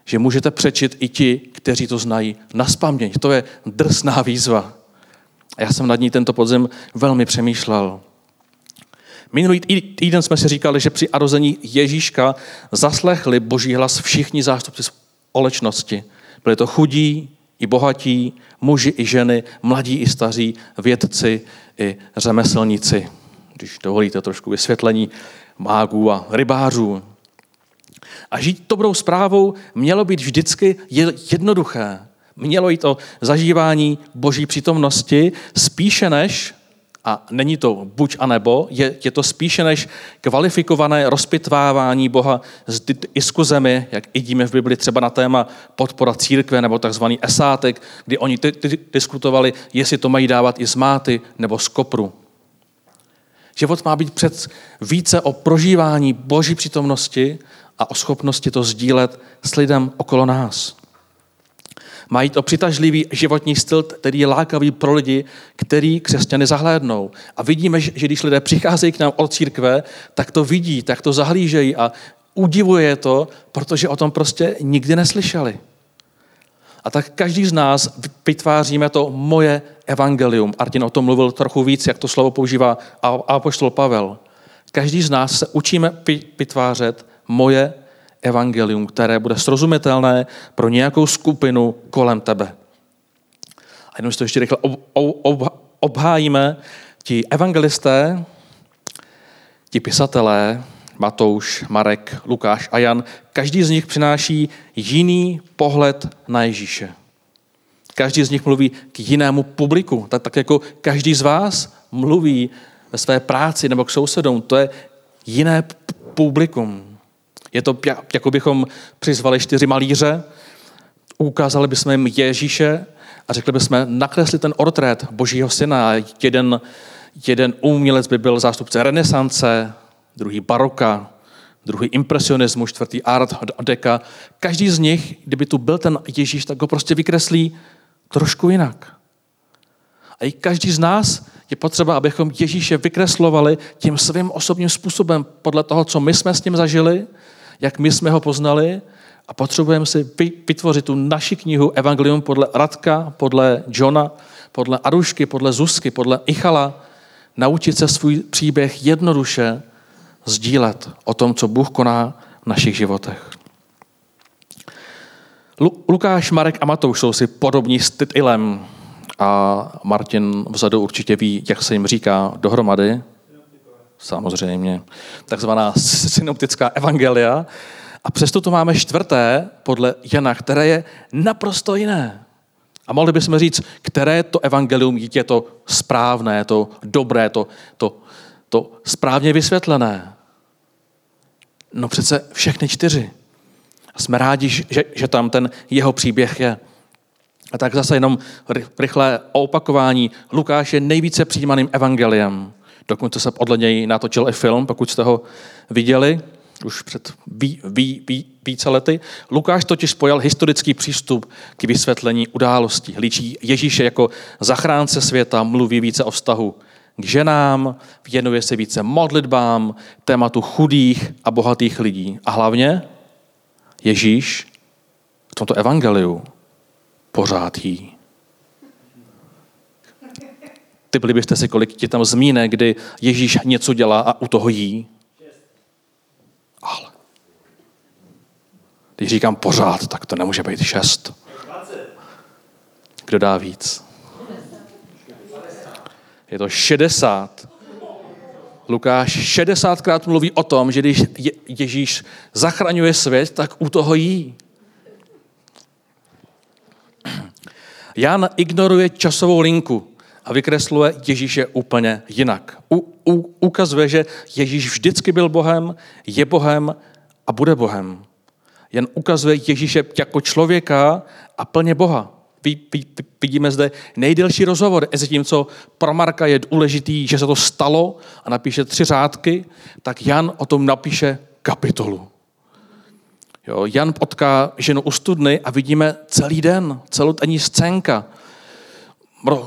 že můžete přečit i ti, kteří to znají na spaměť. To je drsná výzva. A já jsem nad ní tento podzim velmi přemýšlel. Minulý týden jsme si říkali, že při arození Ježíška zaslechli boží hlas všichni zástupci společnosti. Byli to chudí i bohatí, muži i ženy, mladí i staří, vědci i řemeslníci. Když dovolíte trošku vysvětlení mágů a rybářů. A žít dobrou zprávou mělo být vždycky jednoduché. Mělo jít o zažívání boží přítomnosti spíše než, a není to buď a nebo, je, je to spíše než kvalifikované rozpitvávání Boha s diskuzemi, jak vidíme v Bibli třeba na téma podpora církve nebo takzvaný esátek, kdy oni ty, ty, diskutovali, jestli to mají dávat i z máty nebo z kopru. Život má být před více o prožívání boží přítomnosti a o schopnosti to sdílet s lidem okolo nás. Má jít o přitažlivý životní styl, který je lákavý pro lidi, který křesťany zahlédnou. A vidíme, že když lidé přicházejí k nám od církve, tak to vidí, tak to zahlížejí a udivuje to, protože o tom prostě nikdy neslyšeli. A tak každý z nás vytváříme to moje evangelium. Artin o tom mluvil trochu víc, jak to slovo používá apoštol Pavel. Každý z nás se učíme vytvářet moje evangelium, které bude srozumitelné pro nějakou skupinu kolem tebe. A jenom si to ještě rychle ob, ob, obhájíme. Ti evangelisté, ti pisatelé, Matouš, Marek, Lukáš a Jan, každý z nich přináší jiný pohled na Ježíše. Každý z nich mluví k jinému publiku. Tak, tak jako každý z vás mluví ve své práci nebo k sousedům. To je jiné publikum. Je to, jako bychom přizvali čtyři malíře, ukázali bychom jim Ježíše a řekli bychom, nakresli ten portrét Božího syna. Jeden, jeden umělec by byl zástupce renesance, druhý baroka, druhý impresionismu, čtvrtý art deka. Každý z nich, kdyby tu byl ten Ježíš, tak ho prostě vykreslí trošku jinak. A i každý z nás je potřeba, abychom Ježíše vykreslovali tím svým osobním způsobem, podle toho, co my jsme s ním zažili, jak my jsme ho poznali a potřebujeme si vytvořit tu naši knihu Evangelium podle Radka, podle Johna, podle Arušky, podle Zuzky, podle Ichala, naučit se svůj příběh jednoduše sdílet o tom, co Bůh koná v našich životech. Lukáš, Marek a Matouš jsou si podobní stylem a Martin vzadu určitě ví, jak se jim říká dohromady samozřejmě, takzvaná synoptická evangelia. A přesto tu máme čtvrté podle Jana, které je naprosto jiné. A mohli bychom říct, které to evangelium je to správné, to dobré, to, to, to správně vysvětlené. No přece všechny čtyři. A jsme rádi, že, že tam ten jeho příběh je. A tak zase jenom rychlé opakování. Lukáš je nejvíce přijímaným evangeliem. Dokonce se podle něj natočil i film, pokud jste ho viděli, už před ví, ví, ví, více lety. Lukáš totiž spojil historický přístup k vysvětlení událostí. Líčí Ježíše jako zachránce světa, mluví více o vztahu k ženám, věnuje se více modlitbám, tématu chudých a bohatých lidí. A hlavně Ježíš v tomto evangeliu pořád jí. Typli byste si, kolik ti tam zmíne, kdy Ježíš něco dělá a u toho jí? Ale. Když říkám pořád, tak to nemůže být šest. Kdo dá víc? Je to 60. Lukáš 60krát mluví o tom, že když Ježíš zachraňuje svět, tak u toho jí. Jan ignoruje časovou linku a vykresluje Ježíše úplně jinak. U, u, ukazuje, že Ježíš vždycky byl Bohem, je Bohem a bude Bohem. Jen ukazuje Ježíše jako člověka a plně Boha. Vidíme zde nejdelší rozhovor, mezi tím, co pro Marka je důležitý, že se to stalo a napíše tři řádky, tak Jan o tom napíše kapitolu. Jo, Jan potká ženu u studny a vidíme celý den, celou denní scénka.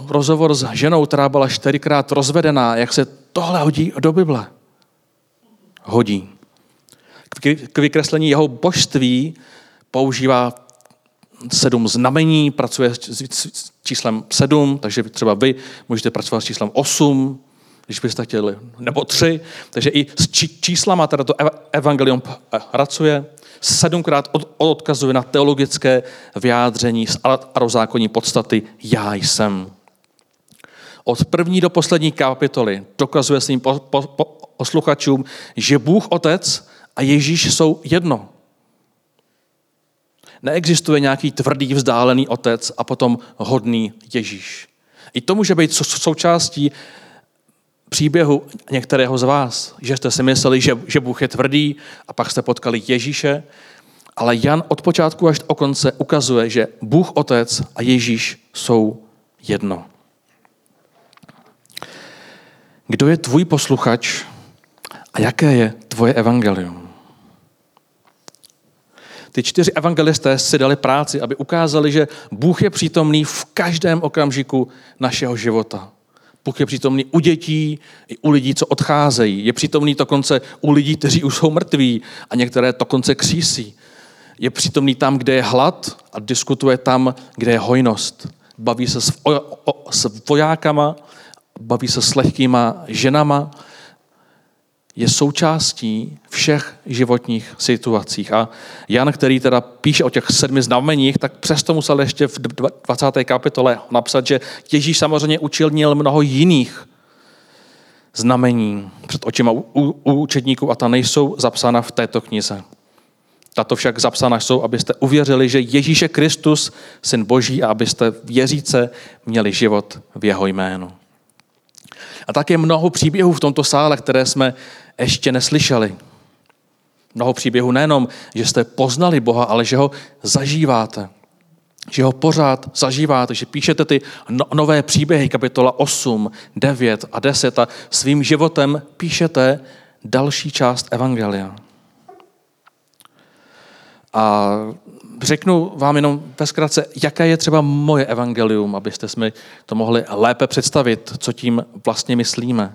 Rozhovor s ženou, která byla čtyřikrát rozvedená, jak se tohle hodí do Bible. Hodí. K vykreslení jeho božství používá sedm znamení, pracuje s číslem sedm, takže třeba vy můžete pracovat s číslem osm, když byste chtěli, nebo tři. Takže i s číslama teda to evangelium pracuje. Sedmkrát odkazuje na teologické vyjádření z arozákonní podstaty já jsem. Od první do poslední kapitoly dokazuje svým posluchačům, že Bůh Otec a Ježíš jsou jedno. Neexistuje nějaký tvrdý, vzdálený otec a potom hodný Ježíš. I to může být součástí příběhu některého z vás, že jste si mysleli, že, že Bůh je tvrdý a pak jste potkali Ježíše, ale Jan od počátku až do konce ukazuje, že Bůh Otec a Ježíš jsou jedno. Kdo je tvůj posluchač a jaké je tvoje evangelium? Ty čtyři evangelisté si dali práci, aby ukázali, že Bůh je přítomný v každém okamžiku našeho života. Bůh je přítomný u dětí i u lidí, co odcházejí. Je přítomný dokonce u lidí, kteří už jsou mrtví a některé dokonce křísí. Je přítomný tam, kde je hlad a diskutuje tam, kde je hojnost. Baví se s, s vojákama, baví se s lehkýma ženama, je součástí všech životních situacích. A Jan, který teda píše o těch sedmi znameních, tak přesto musel ještě v 20. kapitole napsat, že Ježíš samozřejmě učil měl mnoho jiných znamení před očima u, u, u učedníků a ta nejsou zapsána v této knize. Tato však zapsána jsou, abyste uvěřili, že Ježíš je Kristus, Syn Boží, a abyste věříce měli život v jeho jménu. A také mnoho příběhů v tomto sále, které jsme ještě neslyšeli. Mnoho příběhů nejenom, že jste poznali Boha, ale že ho zažíváte. Že ho pořád zažíváte, že píšete ty no, nové příběhy, kapitola 8, 9 a 10 a svým životem píšete další část Evangelia. A řeknu vám jenom ve zkratce, jaké je třeba moje evangelium, abyste mi to mohli lépe představit, co tím vlastně myslíme.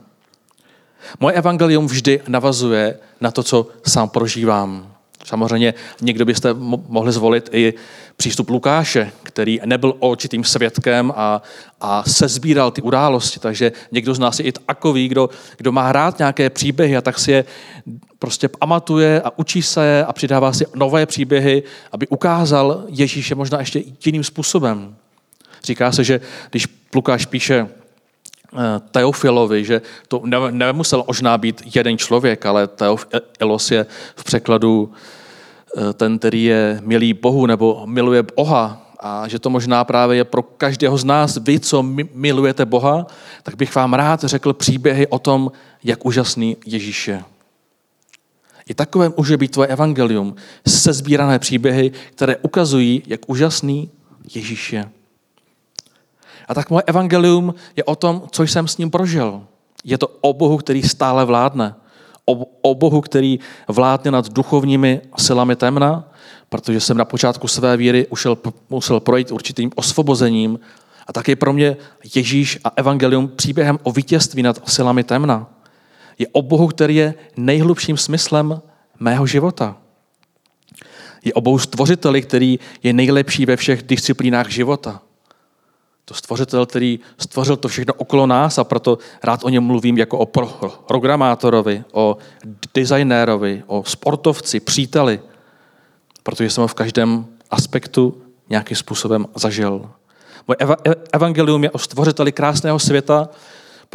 Moje evangelium vždy navazuje na to, co sám prožívám. Samozřejmě někdo byste mohli zvolit i přístup Lukáše, který nebyl očitým svědkem a, a sezbíral ty události. Takže někdo z nás je i takový, kdo, kdo má rád nějaké příběhy a tak si je prostě pamatuje a učí se a přidává si nové příběhy, aby ukázal Ježíše možná ještě jiným způsobem. Říká se, že když Lukáš píše Eh, Teofilovi, že to nemusel možná být jeden člověk, ale Teofilos je v překladu eh, ten, který je milý Bohu nebo miluje Boha a že to možná právě je pro každého z nás, vy, co milujete Boha, tak bych vám rád řekl příběhy o tom, jak úžasný Ježíš je. I takové může být tvoje evangelium, sezbírané příběhy, které ukazují, jak úžasný Ježíš je. A tak moje evangelium je o tom, co jsem s ním prožil. Je to o Bohu, který stále vládne. O, Bohu, který vládne nad duchovními silami temna, protože jsem na počátku své víry ušel, musel projít určitým osvobozením A tak je pro mě Ježíš a evangelium příběhem o vítězství nad silami temna. Je o Bohu, který je nejhlubším smyslem mého života. Je o Bohu stvořiteli, který je nejlepší ve všech disciplínách života. To stvořitel, který stvořil to všechno okolo nás a proto rád o něm mluvím jako o programátorovi, o designérovi, o sportovci, příteli, protože jsem ho v každém aspektu nějakým způsobem zažil. Moje evangelium je o stvořiteli krásného světa,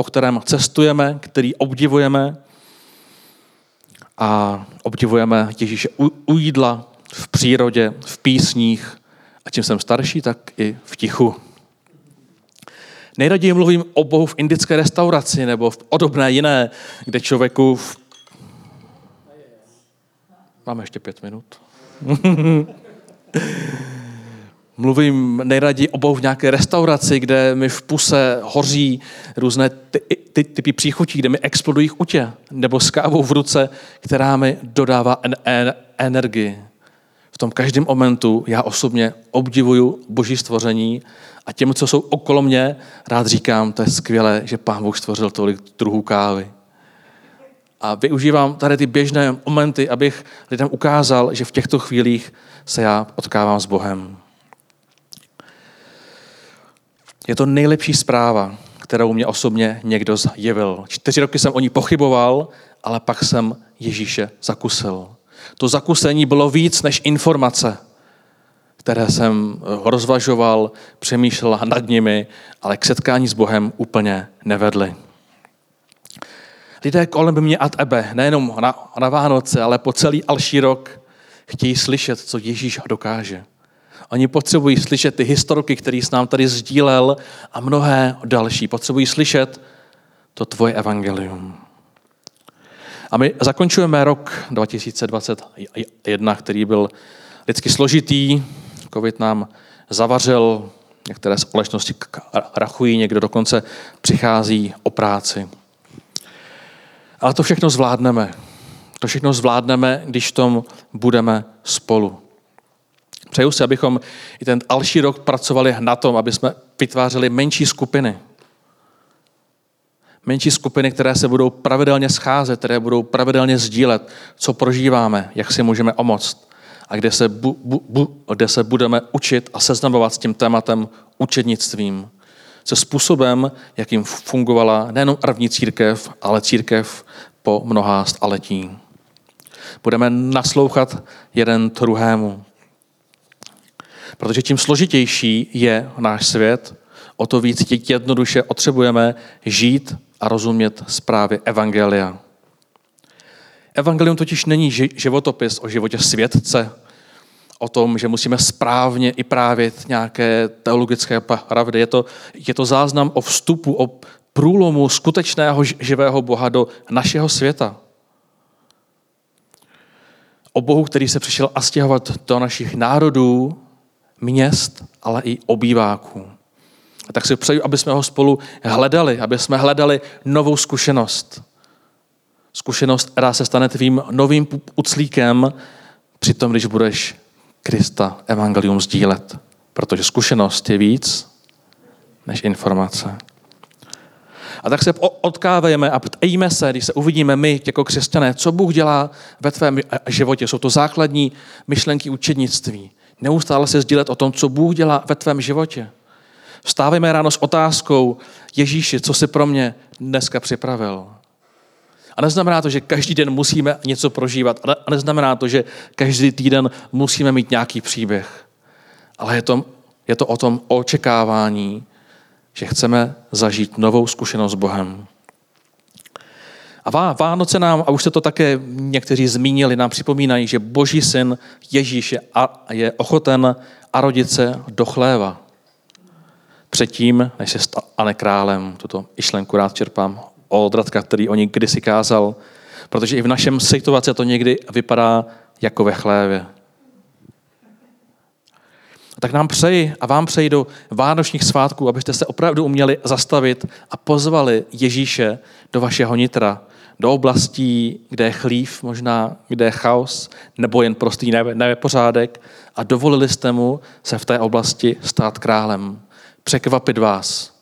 po kterém cestujeme, který obdivujeme a obdivujeme Ježíše u, jídla, v přírodě, v písních a čím jsem starší, tak i v tichu. Nejraději mluvím o Bohu v indické restauraci nebo v podobné jiné, kde člověku... V... Máme ještě pět minut. mluvím nejraději o Bohu v nějaké restauraci, kde mi v puse hoří různé ty, ty, typy příchutí, kde mi explodují chutě, nebo s kávou v ruce, která mi dodává en, en, energii. V tom každém momentu já osobně obdivuju boží stvoření a těm, co jsou okolo mě, rád říkám, to je skvělé, že Pán Bůh stvořil tolik druhů kávy. A využívám tady ty běžné momenty, abych lidem ukázal, že v těchto chvílích se já odkávám s Bohem. Je to nejlepší zpráva, kterou mě osobně někdo zjevil. Čtyři roky jsem o ní pochyboval, ale pak jsem Ježíše zakusil. To zakusení bylo víc než informace které jsem eh, rozvažoval, přemýšlel nad nimi, ale k setkání s Bohem úplně nevedly. Lidé kolem mě a tebe, nejenom na, na Vánoce, ale po celý alší rok, chtějí slyšet, co Ježíš dokáže. Oni potřebují slyšet ty historky, které s nám tady sdílel a mnohé další. Potřebují slyšet to tvoje evangelium. A my zakončujeme rok 2021, který byl lidsky složitý, Covid nám zavařil, některé společnosti rachují, někdo dokonce přichází o práci. Ale to všechno zvládneme. To všechno zvládneme, když v tom budeme spolu. Přeju si, abychom i ten další rok pracovali na tom, aby jsme vytvářeli menší skupiny. Menší skupiny, které se budou pravidelně scházet, které budou pravidelně sdílet, co prožíváme, jak si můžeme omoct a kde se, bu, bu, bu, kde se budeme učit a seznamovat s tím tématem učednictvím. Se způsobem, jakým fungovala nejenom první církev, ale církev po mnoha staletí. Budeme naslouchat jeden druhému. Protože tím složitější je náš svět, o to víc jednoduše potřebujeme žít a rozumět zprávy Evangelia. Evangelium totiž není životopis o životě světce, o tom, že musíme správně i právit nějaké teologické pravdy. Je to, je to záznam o vstupu, o průlomu skutečného živého Boha do našeho světa. O Bohu, který se přišel astěhovat do našich národů, měst, ale i obýváků. A tak si přeju, aby jsme ho spolu hledali, aby jsme hledali novou zkušenost. Zkušenost, která se stane tvým novým uclíkem, přitom, když budeš Krista evangelium sdílet. Protože zkušenost je víc než informace. A tak se odkávejme a ptejme se, když se uvidíme my jako křesťané, co Bůh dělá ve tvém životě. Jsou to základní myšlenky učednictví. Neustále se sdílet o tom, co Bůh dělá ve tvém životě. Vstávejme ráno s otázkou, Ježíši, co jsi pro mě dneska připravil? A neznamená to, že každý den musíme něco prožívat. A neznamená to, že každý týden musíme mít nějaký příběh. Ale je to, je to o tom očekávání, že chceme zažít novou zkušenost s Bohem. A Vánoce nám, a už se to také někteří zmínili, nám připomínají, že Boží syn Ježíš je, a, je ochoten a rodit se do chléva. Předtím, než se stane králem, tuto myšlenku rád čerpám od Radka, který o ní kdysi kázal, protože i v našem situaci to někdy vypadá jako ve chlévě. Tak nám přeji a vám přeji do vánočních svátků, abyste se opravdu uměli zastavit a pozvali Ježíše do vašeho nitra, do oblastí, kde je chlív, možná kde je chaos, nebo jen prostý nepořádek a dovolili jste mu se v té oblasti stát králem. překvapit vás,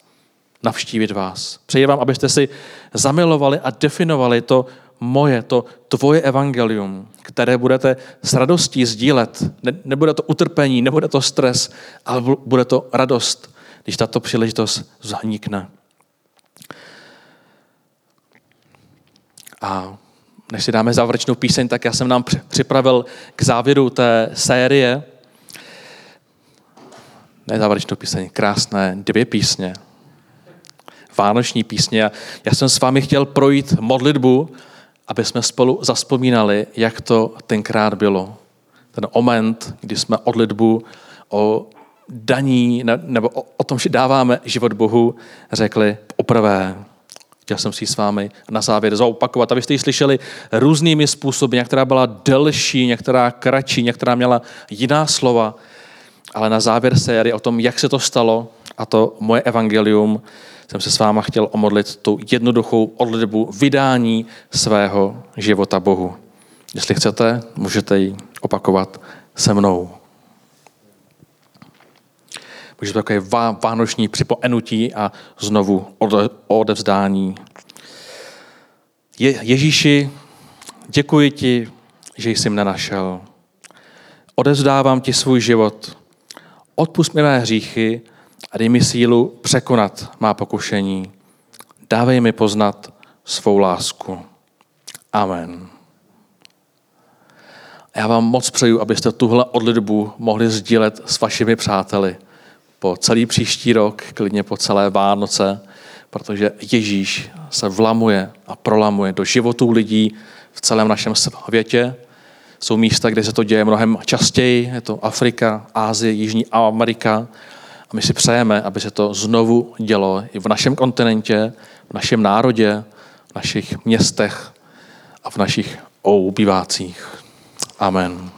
navštívit vás. Přeji vám, abyste si zamilovali a definovali to moje, to tvoje evangelium, které budete s radostí sdílet. Ne, nebude to utrpení, nebude to stres, ale bude to radost, když tato příležitost zanikne. A než si dáme závěrečnou píseň, tak já jsem nám připravil k závěru té série, ne závěrečnou píseň, krásné dvě písně, vánoční písně. Já jsem s vámi chtěl projít modlitbu, aby jsme spolu zaspomínali, jak to tenkrát bylo. Ten moment, kdy jsme odlitbu o daní nebo o tom, že dáváme život Bohu, řekli poprvé. Chtěl jsem si s vámi na závěr zaopakovat, abyste ji slyšeli různými způsoby. Některá byla delší, některá kratší, některá měla jiná slova, ale na závěr série o tom, jak se to stalo, a to moje evangelium, jsem se s váma chtěl omodlit tu jednoduchou odlitbu vydání svého života Bohu. Jestli chcete, můžete ji opakovat se mnou. Může to takové vánoční připomenutí a znovu odevzdání. Je, Ježíši, děkuji ti, že jsi mne našel. Odevzdávám ti svůj život. Odpust mi mé hříchy a dej mi sílu překonat má pokušení. Dávej mi poznat svou lásku. Amen. Já vám moc přeju, abyste tuhle odlitbu mohli sdílet s vašimi přáteli po celý příští rok, klidně po celé Vánoce, protože Ježíš se vlamuje a prolamuje do životů lidí v celém našem světě. Jsou místa, kde se to děje mnohem častěji, je to Afrika, Ázie, Jižní Amerika, a my si přejeme, aby se to znovu dělo i v našem kontinentě, v našem národě, v našich městech a v našich obývácích. Amen.